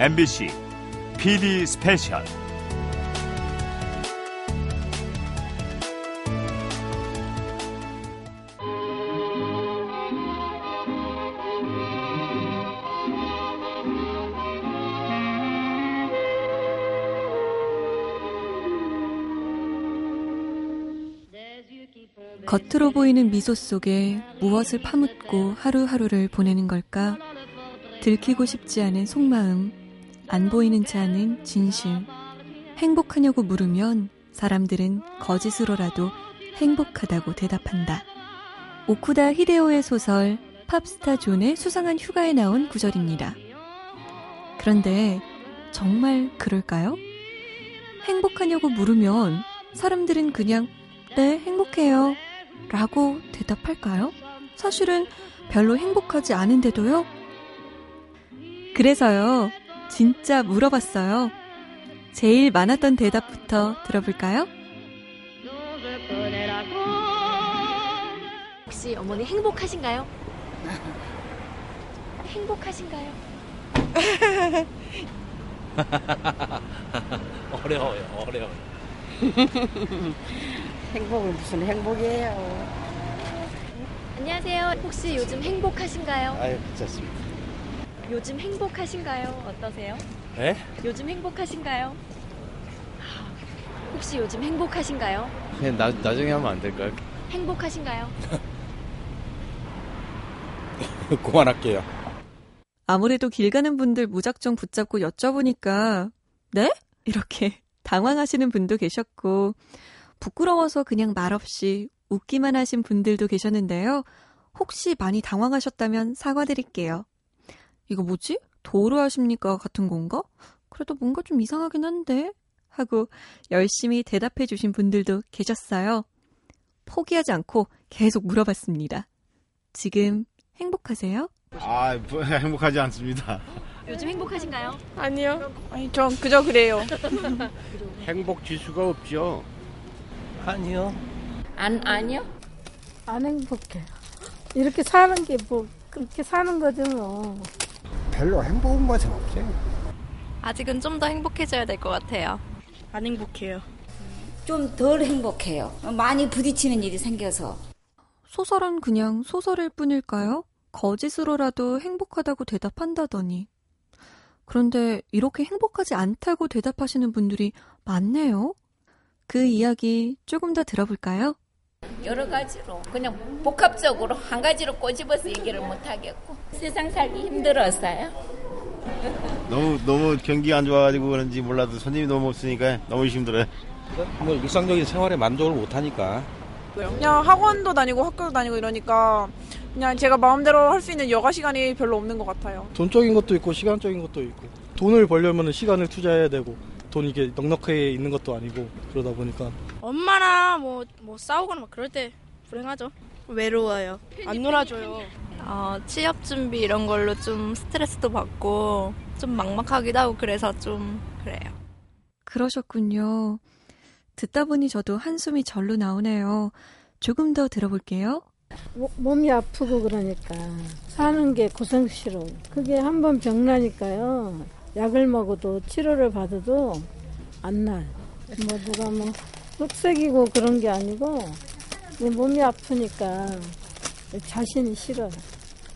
MBC PD 스페셜 겉으로 보이는 미소 속에 무엇을 파묻고 하루하루를 보내는 걸까? 들키고 싶지 않은 속마음, 안 보이는 채 하는 진실. 행복하냐고 물으면 사람들은 거짓으로라도 행복하다고 대답한다. 오쿠다 히데오의 소설 팝스타 존의 수상한 휴가에 나온 구절입니다. 그런데 정말 그럴까요? 행복하냐고 물으면 사람들은 그냥 네, 행복해요. 라고 대답할까요? 사실은 별로 행복하지 않은데도요? 그래서요, 진짜 물어봤어요. 제일 많았던 대답부터 들어볼까요? 혹시 어머니 행복하신가요? 행복하신가요? 어려워요, 어려워요. 행복은 무슨 행복이에요. 안녕하세요. 혹시 요즘 행복하신가요? 아유, 괜찮습니다. 요즘 행복하신가요? 어떠세요? 예? 요즘 행복하신가요? 혹시 요즘 행복하신가요? 그냥 나, 나중에 하면 안 될까요? 행복하신가요? 그만할게요. 아무래도 길 가는 분들 무작정 붙잡고 여쭤보니까, 네? 이렇게 당황하시는 분도 계셨고, 부끄러워서 그냥 말없이 웃기만 하신 분들도 계셨는데요. 혹시 많이 당황하셨다면 사과드릴게요. 이거 뭐지? 도로 하십니까? 같은 건가? 그래도 뭔가 좀 이상하긴 한데? 하고 열심히 대답해 주신 분들도 계셨어요. 포기하지 않고 계속 물어봤습니다. 지금 행복하세요? 아, 뭐, 행복하지 않습니다. 요즘 행복하신가요? 아니요. 아니, 전 그저 그래요. 행복 지수가 없죠. 아니요. 안, 아니요? 안 행복해. 이렇게 사는 게 뭐, 그렇게 사는 거죠, 뭐. 별로 행복한 것은 없어요. 아직은 좀 더 행복해져야 될 것 같아요. 안 행복해요. 좀 덜 행복해요. 많이 부딪히는 일이 생겨서. 소설은 그냥 소설일 뿐일까요? 거짓으로라도 행복하다고 대답한다더니. 그런데 이렇게 행복하지 않다고 대답하시는 분들이 많네요. 그 이야기 조금 더 들어볼까요? 여러 가지로 그냥 복합적으로 한 가지로 꼬집어서 얘기를 못 하겠고 세상 살기 힘들었어요. 너무, 너무 경기 안 좋아가지고 그런지 몰라도 손님이 너무 없으니까 너무 힘들어요. 뭐 일상적인 생활에 만족을 못 하니까. 그냥 학원도 다니고 학교도 다니고 이러니까 그냥 제가 마음대로 할 수 있는 여가 시간이 별로 없는 것 같아요. 돈적인 것도 있고 시간적인 것도 있고 돈을 벌려면 시간을 투자해야 되고 돈 이게 넉넉하게 있는 것도 아니고 그러다 보니까 엄마랑 뭐, 뭐 싸우거나 막 그럴 때 불행하죠. 외로워요. 안 놀아줘요. 어, 취업 준비 이런 걸로 좀 스트레스도 받고 좀 막막하기도 하고 그래서 좀 그래요. 그러셨군요. 듣다 보니 저도 한숨이 절로 나오네요. 조금 더 들어볼게요. 모- 몸이 아프고 그러니까 사는 게 고생스러워. 그게 한 번 병나니까요. 약을 먹어도 치료를 받아도 안 나요. 뭐 누가 뭐 흑색이고 그런 게 아니고 내 몸이 아프니까 자신이 싫어요.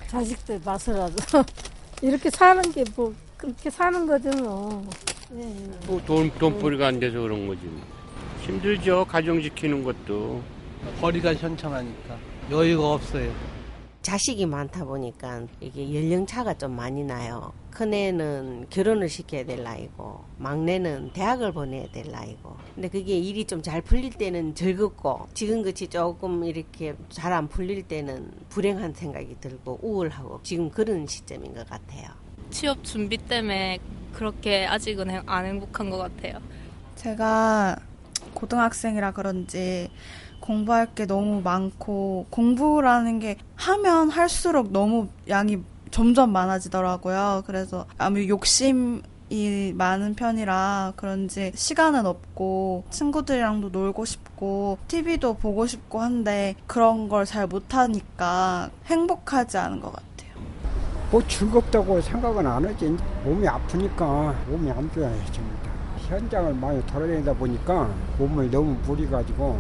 자식들 봐서라도 이렇게 사는 게 뭐 그렇게 사는 거죠 뭐. 예. 뭐 돈, 돈벌이가 안 돼서 그런 거지. 힘들죠. 가정 지키는 것도. 거리가 현창하니까 여유가 없어요. 자식이 많다 보니까 이게 연령차가 좀 많이 나요. 큰애는 결혼을 시켜야 될 나이고, 막내는 대학을 보내야 될 나이고. 근데 그게 일이 좀 잘 풀릴 때는 즐겁고, 지금같이 조금 이렇게 잘 안 풀릴 때는 불행한 생각이 들고, 우울하고, 지금 그런 시점인 것 같아요. 취업 준비 때문에 그렇게 아직은 행- 안 행복한 것 같아요. 제가 고등학생이라 그런지 공부할 게 너무 많고 공부라는 게 하면 할수록 너무 양이 점점 많아지더라고요. 그래서 아무 욕심 이 많은 편이라 그런지 시간은 없고 친구들이랑도 놀고 싶고 TV도 보고 싶고 한데 그런 걸 잘 못하니까 행복하지 않은 것 같아요. 뭐 즐겁다고 생각은 안 하지. 몸이 아프니까 몸이 안 좋아요, 지금. 현장을 많이 돌아다니다 보니까 몸을 너무 무리 가지고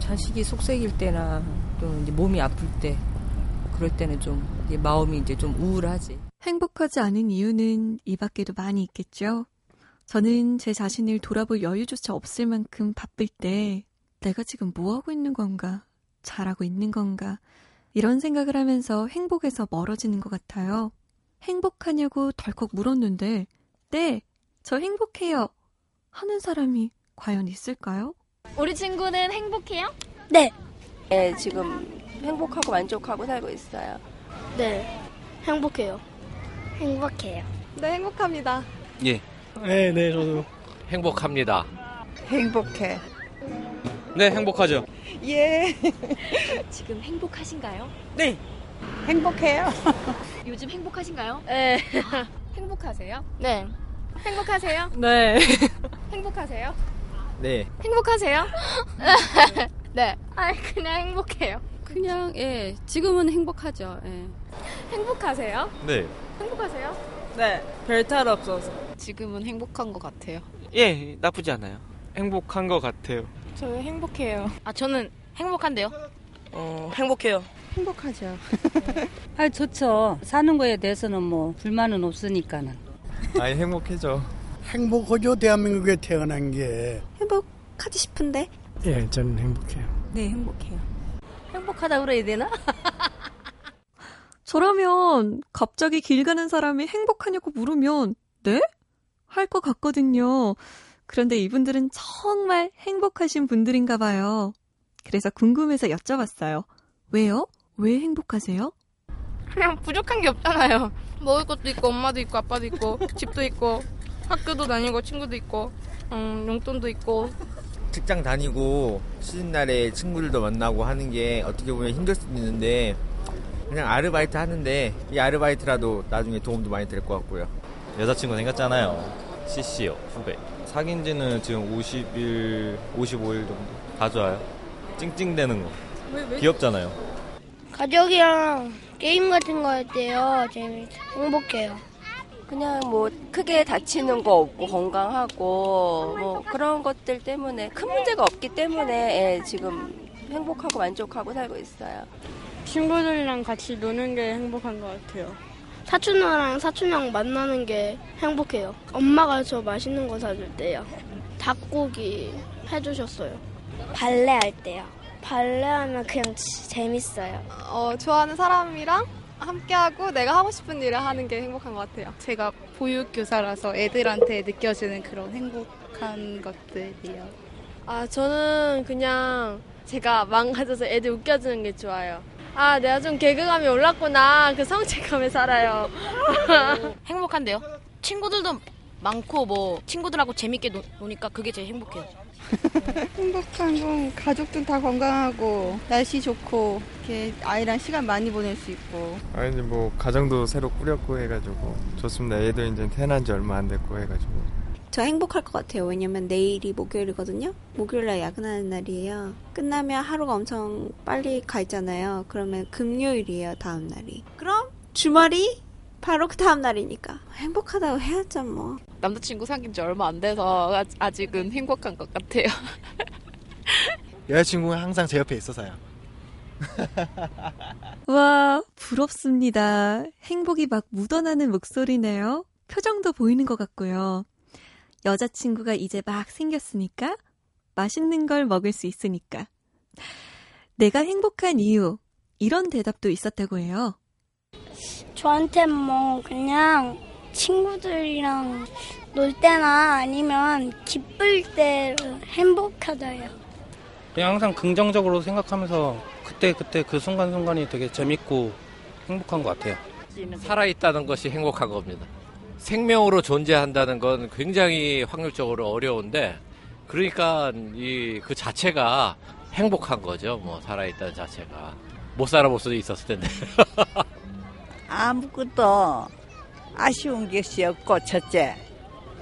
자식이 속색일 때나 또 이제 몸이 아플 때 그럴 때는 좀 마음이 이제 좀 우울하지. 행복하지 않은 이유는 이 밖에도 많이 있겠죠. 저는 제 자신을 돌아볼 여유조차 없을 만큼 바쁠 때 내가 지금 뭐 하고 있는 건가? 잘하고 있는 건가? 이런 생각을 하면서 행복에서 멀어지는 것 같아요. 행복하냐고 덜컥 물었는데, 네, 저 행복해요. 하는 사람이 과연 있을까요? 우리 친구는 행복해요? 네. 네, 지금 행복하고 만족하고 살고 있어요. 네, 행복해요. 행복해요. 네, 행복합니다. 예. 네, 네, 저도. 행복합니다. 행복해. 네, 행복하죠. 예. 지금 행복하신가요? 네. 행복해요. 요즘 행복하신가요? 네. 행복하세요? 네. 행복하세요? 네. 행복하세요? 네. 행복하세요? 네. 아, 그냥 행복해요. 그냥 예, 지금은 행복하죠. 예. 행복하세요? 네. 행복하세요? 네. 별 탈 없어서. 지금은 행복한 것 같아요. 예, 나쁘지 않아요. 행복한 것 같아요. 저는 행복해요. 아, 저는 행복한데요. 어, 행복해요. 행복하죠. 아, 좋죠. 사는 거에 대해서는 뭐 불만은 없으니까는. 아니, 행복해져. 행복하죠, 대한민국에 태어난 게. 행복하지 싶은데? 예, 저는 행복해요. 네, 행복해요. 행복하다 그래야 되나? 저라면 갑자기 길 가는 사람이 행복하냐고 물으면 네? 할 것 같거든요. 그런데 이분들은 정말 행복하신 분들인가 봐요. 그래서 궁금해서 여쭤봤어요. 왜요? 왜 행복하세요? 그냥 부족한 게 없잖아요. 먹을 것도 있고, 엄마도 있고, 아빠도 있고, 집도 있고, 학교도 다니고, 친구도 있고, 음, 용돈도 있고. 직장 다니고 쉬는 날에 친구들도 만나고 하는 게 어떻게 보면 힘들 수도 있는데 그냥 아르바이트 하는데 이 아르바이트라도 나중에 도움도 많이 될 것 같고요. 여자친구 생겼잖아요. CC요, 후배. 사귄 지는 지금 50일, 55일 정도. 다 좋아요. 찡찡대는 거. 왜, 왜? 귀엽잖아요. 가족이랑 게임 같은 거 할 때요. 재밌, 행복해요. 그냥 뭐 크게 다치는 거 없고 건강하고 뭐 그런 것들 때문에 큰 문제가 없기 때문에 예, 지금 행복하고 만족하고 살고 있어요. 친구들이랑 같이 노는 게 행복한 것 같아요. 사촌이랑 사촌형 만나는 게 행복해요. 엄마가 저 맛있는 거 사줄 때요. 닭고기 해주셨어요. 발레 할 때요. 발레 하면 그냥 지- 재밌어요. 어, 좋아하는 사람이랑 함께하고 내가 하고 싶은 일을 하는 게 행복한 것 같아요. 제가 보육교사라서 애들한테 느껴지는 그런 행복한 것들이요. 아, 저는 그냥 제가 망가져서 애들 웃겨주는 게 좋아요. 아, 내가 좀 개그감이 올랐구나. 그 성취감에 살아요. 행복한데요. 친구들도 많고 뭐 친구들하고 재밌게 노, 노니까 그게 제일 행복해요. 행복한 건 가족들 다 건강하고 날씨 좋고 이렇게 아이랑 시간 많이 보낼 수 있고 아니 이제 뭐 가정도 새로 꾸렸고 해가지고 좋습니다. 애도 이제 태어난 지 얼마 안 됐고 해가지고 저 행복할 것 같아요. 왜냐면 내일이 목요일이거든요. 목요일날 야근하는 날이에요. 끝나면 하루가 엄청 빨리 가 있잖아요. 그러면 금요일이에요. 다음 날이. 그럼 주말이 바로 그 다음 날이니까 행복하다고 해야죠 뭐. 남자친구 사귄 지 얼마 안 돼서 아- 아직은 행복한 것 같아요. 여자친구가 항상 제 옆에 있어서요. 와, 부럽습니다. 행복이 막 묻어나는 목소리네요. 표정도 보이는 것 같고요. 여자친구가 이제 막 생겼으니까 맛있는 걸 먹을 수 있으니까. 내가 행복한 이유, 이런 대답도 있었다고 해요. 저한테 뭐 그냥 친구들이랑 놀 때나 아니면 기쁠 때 행복하다요. 그냥 항상 긍정적으로 생각하면서 그때 그때 그 순간 순간이 되게 재밌고 행복한 것 같아요. 살아 있다는 것이 행복한 겁니다. 생명으로 존재한다는 건 굉장히 확률적으로 어려운데, 그러니까 이 그 자체가 행복한 거죠. 뭐 살아 있다는 자체가 못 살아볼 수도 있었을 텐데. 아무것도 아쉬운 것이 없고 첫째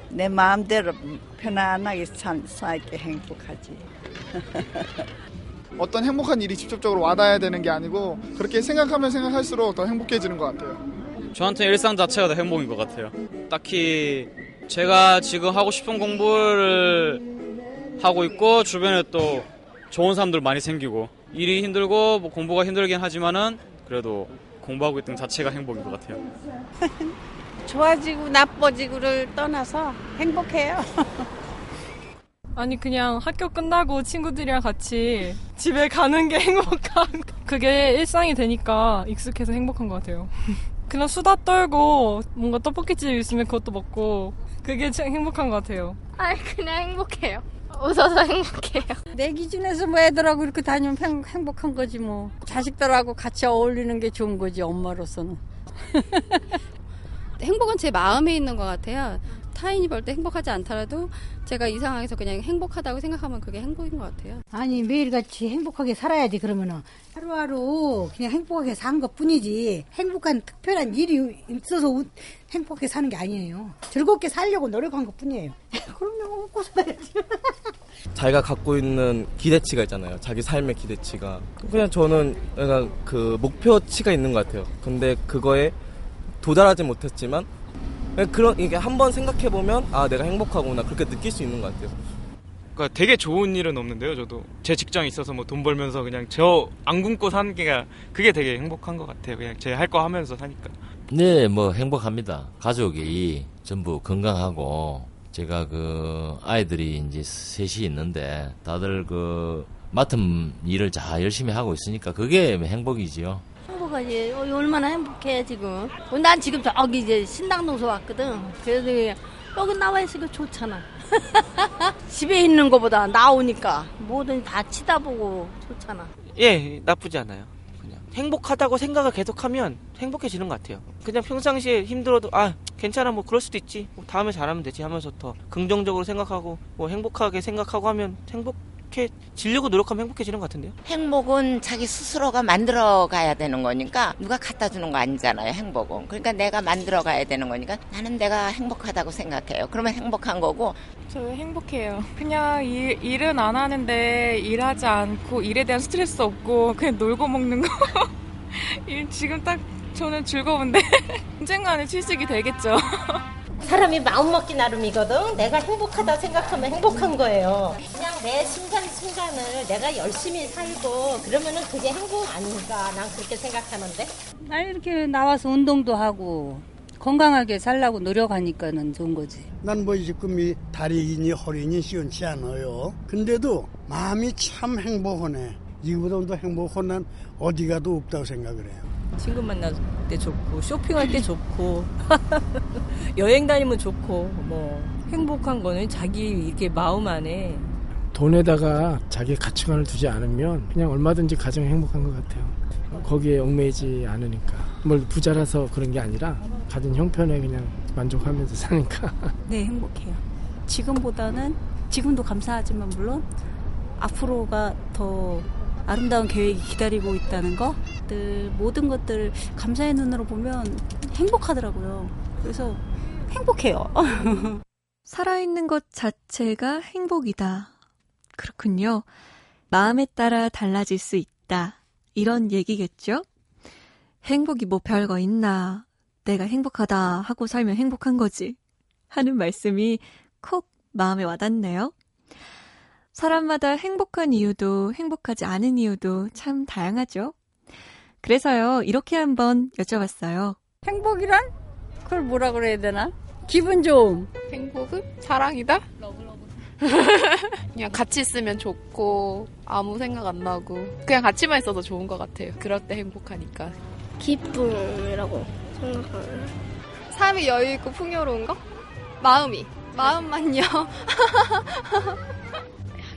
내 마음대로 편안하게 살, 살게 행복하지. 어떤 행복한 일이 직접적으로 와닿아야 되는 게 아니고 그렇게 생각하면 생각할수록 더 행복해지는 것 같아요. 저한테 일상 자체가 다 행복인 것 같아요. 딱히 제가 지금 하고 싶은 공부를 하고 있고 주변에 또 좋은 사람들 많이 생기고 일이 힘들고 뭐 공부가 힘들긴 하지만은 그래도 공부하고 있던 자체가 행복인 것 같아요. 좋아지고 나빠지고를 떠나서 행복해요. 아니 그냥 학교 끝나고 친구들이랑 같이 집에 가는 게 행복한 그게 일상이 되니까 익숙해서 행복한 것 같아요. 그냥 수다 떨고 뭔가 떡볶이집 있으면 그것도 먹고 그게 참 행복한 것 같아요. 아 그냥 행복해요. 웃어서 행복해요. 내 기준에서 뭐 애들하고 이렇게 다니면 행, 행복한 거지 뭐. 자식들하고 같이 어울리는 게 좋은 거지 엄마로서는. 행복은 제 마음에 있는 것 같아요. 타인이 볼 때 행복하지 않더라도 제가 이 상황에서 그냥 행복하다고 생각하면 그게 행복인 것 같아요. 아니 매일같이 행복하게 살아야지 그러면은 하루하루 그냥 행복하게 사는 것 뿐이지 행복한 특별한 일이 있어서 우- 행복하게 사는 게 아니에요 즐겁게 살려고 노력한 것 뿐이에요 그럼요 먹고 살아야지 자기가 갖고 있는 기대치가 있잖아요. 자기 삶의 기대치가. 그냥 저는 약간 그 목표치가 있는 것 같아요. 근데 그거에 도달하지 못했지만 그냥 그런 이게 한번 생각해 보면 아 내가 행복하구나 그렇게 느낄 수 있는 것 같아요. 그러니까 되게 좋은 일은 없는데요. 저도 제 직장이 있어서 뭐 돈 벌면서 그냥 저 안 굶고 사는 게 그게 되게 행복한 것 같아요. 그냥 제 할 거 하면서 사니까. 네, 뭐 행복합니다. 가족이 전부 건강하고 제가 그 아이들이 이제 셋이 있는데 다들 그 맡은 일을 잘 열심히 하고 있으니까 그게 행복이지요. 행복하지. 어, 얼마나 행복해 지금. 어, 난 지금 저기 이제 신당동서 왔거든. 그래서 여기 나와 있으니까 좋잖아. 집에 있는 것보다 나오니까 뭐든 다 치다보고 좋잖아. 예, 나쁘지 않아요. 그냥 행복하다고 생각을 계속하면 행복해지는 것 같아요. 그냥 평상시에 힘들어도 아 괜찮아 뭐 그럴 수도 있지. 뭐 다음에 잘하면 되지 하면서 더 긍정적으로 생각하고 뭐 행복하게 생각하고 하면 행복 해지려고 노력하면 행복해지는 것 같은데요. 행복은 자기 스스로가 만들어 가야 되는 거니까 누가 갖다 주는 거 아니잖아요, 행복은. 그러니까 내가 만들어 가야 되는 거니까 나는 내가 행복하다고 생각해요. 그러면 행복한 거고 저 행복해요. 그냥 일, 일은 안 하는데 일하지 않고 일에 대한 스트레스 없고 그냥 놀고 먹는 거. 일 지금 딱 저는 즐거운데 언젠가는 취직이 되겠죠. 사람이 마음 먹기 나름이거든. 내가 행복하다 생각하면 행복한 거예요. 그냥 내 순간순간을 내가 열심히 살고 그러면은 그게 행복 아닌가. 난 그렇게 생각하는데. 나 이렇게 나와서 운동도 하고 건강하게 살라고 노력하니까는 좋은 거지. 난 뭐 지금 이 다리니 허리니 시원치 않아요. 근데도 마음이 참 행복하네. 이거보다 더 행복한 난 어디 가도 없다고 생각을 해요. 친구 만날 때 좋고 쇼핑할 때 좋고 여행 다니면 좋고 뭐 행복한 거는 자기 이렇게 마음 안에 돈에다가 자기 가치관을 두지 않으면 그냥 얼마든지 가장 행복한 것 같아요. 거기에 얽매이지 않으니까. 뭘 부자라서 그런 게 아니라 가진 형편에 그냥 만족하면서 사니까. 네, 행복해요. 지금보다는 지금도 감사하지만 물론 앞으로가 더 아름다운 계획이 기다리고 있다는 거, 늘 모든 것들 감사의 눈으로 보면 행복하더라고요. 그래서 행복해요. 살아있는 것 자체가 행복이다. 그렇군요. 마음에 따라 달라질 수 있다. 이런 얘기겠죠? 행복이 뭐 별거 있나. 내가 행복하다 하고 살면 행복한 거지. 하는 말씀이 콕 마음에 와닿네요. 사람마다 행복한 이유도 행복하지 않은 이유도 참 다양하죠. 그래서요, 이렇게 한번 여쭤봤어요. 행복이란? 그걸 뭐라 그래야 되나? 기분 좋음. 행복은 사랑이다? 그냥 같이 있으면 좋고 아무 생각 안 나고 그냥 같이만 있어도 좋은 것 같아요. 그럴 때 행복하니까. 기쁨이라고 생각하는. 삶이 여유 있고 풍요로운 거? 마음이. 마음만요.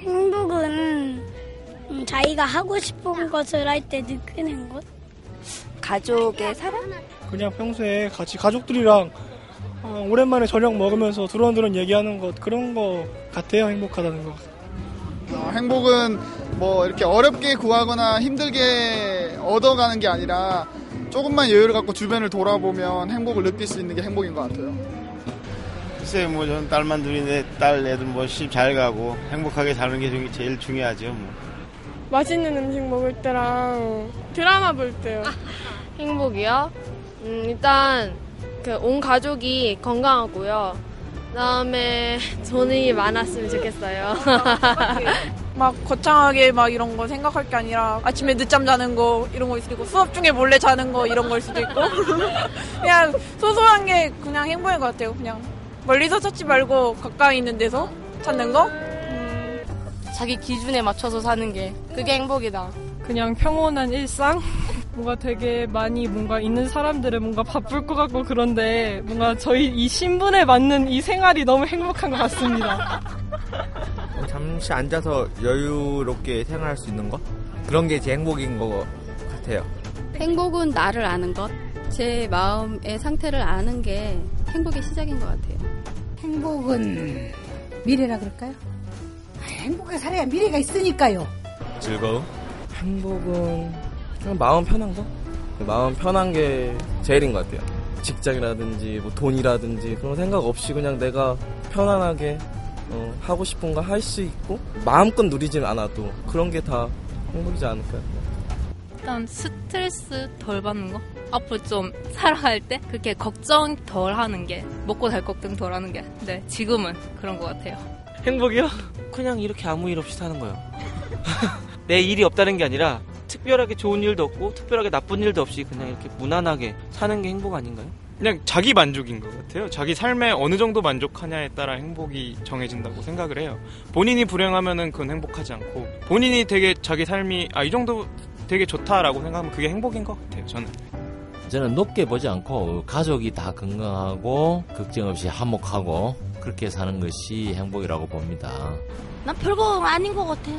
행복은 음, 자기가 하고 싶은 것을 할 때 느끼는 것. 가족의 사랑? 그냥 평소에 같이 가족들이랑 어, 오랜만에 저녁 먹으면서 두런두런 얘기하는 것 그런 거 같아요 행복하다는 거. 어, 행복은 뭐 이렇게 어렵게 구하거나 힘들게 얻어가는 게 아니라 조금만 여유를 갖고 주변을 돌아보면 행복을 느낄 수 있는 게 행복인 것 같아요. 글쎄 뭐 저는 딸만 둘인데 딸 애들 뭐 시집 잘 가고 행복하게 사는 게 중- 제일 중요하죠 뭐. 맛있는 음식 먹을 때랑 드라마 볼 때요. 행복이요? 음, 일단 그 온 가족이 건강하고요. 그다음에 돈이 많았으면 좋겠어요. 막 거창하게 막 이런 거 생각할 게 아니라 아침에 늦잠 자는 거 이런 거 있고 수업 중에 몰래 자는 거 이런 걸 수도 있고 그냥 소소한 게 그냥 행복인 것 같아요. 그냥 멀리서 찾지 말고 가까이 있는 데서 찾는 거. 자기 기준에 맞춰서 사는 게 그게 행복이다. 그냥 평온한 일상? 뭔가 되게 많이 뭔가 있는 사람들은 뭔가 바쁠 것 같고 그런데 뭔가 저희 이 신분에 맞는 이 생활이 너무 행복한 것 같습니다. 잠시 앉아서 여유롭게 생활할 수 있는 것? 그런 게 제 행복인 것 같아요. 행복은 나를 아는 것, 제 마음의 상태를 아는 게 행복의 시작인 것 같아요. 행복은 미래라 그럴까요? 아, 행복하게 살아야 미래가 있으니까요. 즐거움? 행복은 그냥 마음 편한 거? 마음 편한 게 제일인 것 같아요. 직장이라든지 뭐 돈이라든지 그런 생각 없이 그냥 내가 편안하게 어, 하고 싶은 거 할 수 있고 마음껏 누리진 않아도 그런 게 다 행복이지 않을까요? 일단 스트레스 덜 받는 거? 앞으로 좀 살아갈 때 그렇게 걱정 덜 하는 게 먹고 살 걱정 덜 하는 게 네, 지금은 그런 것 같아요. 행복이요? 그냥 이렇게 아무 일 없이 사는 거예요. 내 일이 없다는 게 아니라 특별하게 좋은 일도 없고 특별하게 나쁜 일도 없이 그냥 이렇게 무난하게 사는 게 행복 아닌가요? 그냥 자기 만족인 것 같아요. 자기 삶에 어느 정도 만족하냐에 따라 행복이 정해진다고 생각을 해요. 본인이 불행하면은 그건 행복하지 않고 본인이 되게 자기 삶이 아 이 정도 되게 좋다라고 생각하면 그게 행복인 것 같아요. 저는. 저는 높게 보지 않고 가족이 다 건강하고 걱정 없이 화목하고 그렇게 사는 것이 행복이라고 봅니다. 난 별거 아닌 것 같아.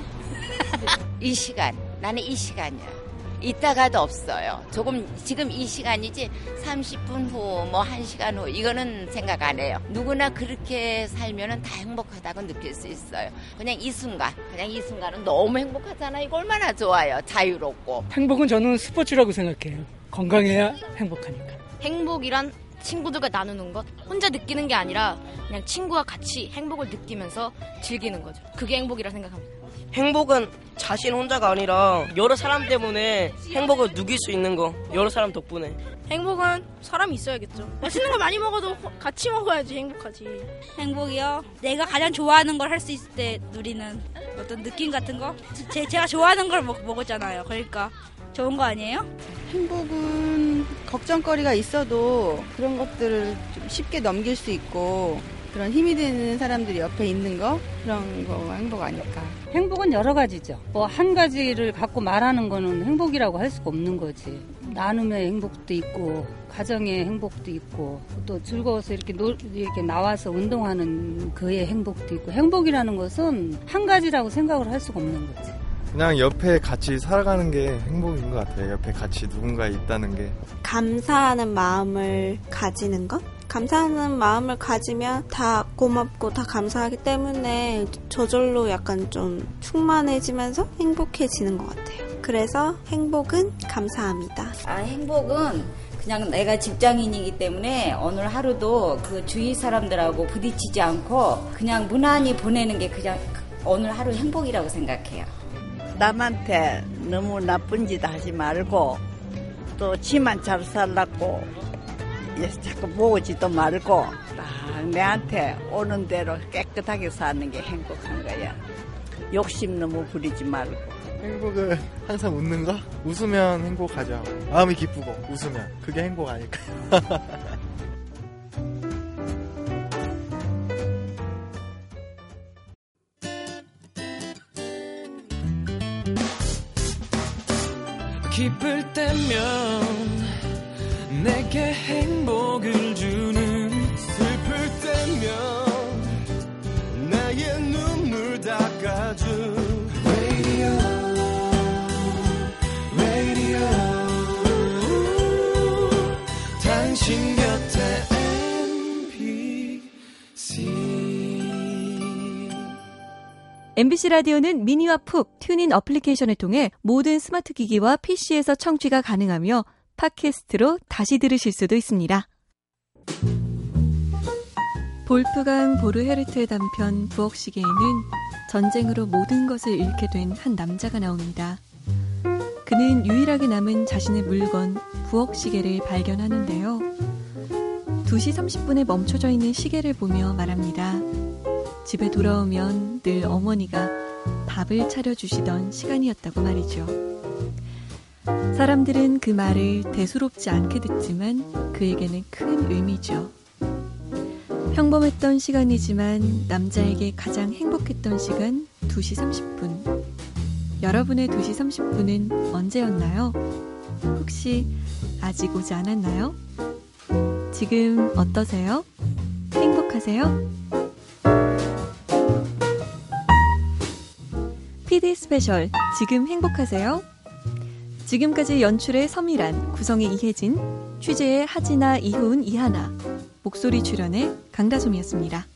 이 시간, 나는 이 시간이야. 이따가도 없어요. 조금 지금 이 시간이지 30분 후, 뭐 1시간 후 이거는 생각 안 해요. 누구나 그렇게 살면은 다 행복하다고 느낄 수 있어요. 그냥 이 순간, 그냥 이 순간은 너무 행복하잖아. 이거 얼마나 좋아요. 자유롭고. 행복은 저는 스포츠라고 생각해요. 건강해야 행복하니까. 행복이란 친구들과 나누는 것, 혼자 느끼는 게 아니라 그냥 친구와 같이 행복을 느끼면서 즐기는 거죠. 그게 행복이라 생각합니다. 행복은 자신 혼자가 아니라 여러 사람 때문에 행복을 누길 수 있는 거. 여러 사람 덕분에. 행복은 사람이 있어야겠죠. 맛있는 걸 많이 먹어도 같이 먹어야지 행복하지. 행복이요? 내가 가장 좋아하는 걸 할 수 있을 때 누리는 어떤 느낌 같은 거? 제, 제가 좋아하는 걸 먹, 먹었잖아요. 그러니까 좋은 거 아니에요? 행복은 걱정거리가 있어도 그런 것들을 좀 쉽게 넘길 수 있고 그런 힘이 되는 사람들이 옆에 있는 거 그런 거가 행복 아닐까. 행복은 여러 가지죠. 뭐 한 가지를 갖고 말하는 거는 행복이라고 할 수가 없는 거지. 나눔의 행복도 있고 가정의 행복도 있고 또 즐거워서 이렇게 놀, 이렇게 나와서 운동하는 그의 행복도 있고 행복이라는 것은 한 가지라고 생각을 할 수가 없는 거지. 그냥 옆에 같이 살아가는 게 행복인 것 같아요. 옆에 같이 누군가 있다는 게. 감사하는 마음을 가지는 것? 감사하는 마음을 가지면 다 고맙고 다 감사하기 때문에 저절로 약간 좀 충만해지면서 행복해지는 것 같아요. 그래서 행복은 감사합니다. 아, 행복은 그냥 내가 직장인이기 때문에 오늘 하루도 그 주위 사람들하고 부딪히지 않고 그냥 무난히 보내는 게 그냥 오늘 하루 행복이라고 생각해요. 남한테 너무 나쁜 짓 하지 말고 또 지만 잘 살라고 자꾸 보지도 말고 딱 내한테 오는 대로 깨끗하게 사는 게 행복한 거야. 욕심 너무 부리지 말고. 행복은 항상 웃는 거? 웃으면 행복하죠. 마음이 기쁘고 웃으면 그게 행복 아닐까 MBC 라디오는 미니와 푹 TuneIn 어플리케이션을 통해 모든 스마트 기기와 PC에서 청취가 가능하며 팟캐스트로 다시 들으실 수도 있습니다. 볼프강 보르헤르트의 단편 부엌시계에는 전쟁으로 모든 것을 잃게 된 한 남자가 나옵니다. 그는 유일하게 남은 자신의 물건, 부엌 시계를 발견하는데요. 2시 30분에 멈춰져 있는 시계를 보며 말합니다. 집에 돌아오면 늘 어머니가 밥을 차려주시던 시간이었다고 말이죠. 사람들은 그 말을 대수롭지 않게 듣지만 그에게는 큰 의미죠. 평범했던 시간이지만 남자에게 가장 행복했던 시간 2시 30분. 여러분의 2시 30분은 언제였나요? 혹시 아직 오지 않았나요? 지금 어떠세요? 행복하세요? PD 스페셜 지금 행복하세요? 지금까지 연출의 서미란, 구성의 이혜진, 취재의 하진아, 이훈, 이하나, 목소리 출연의 강다솜이었습니다.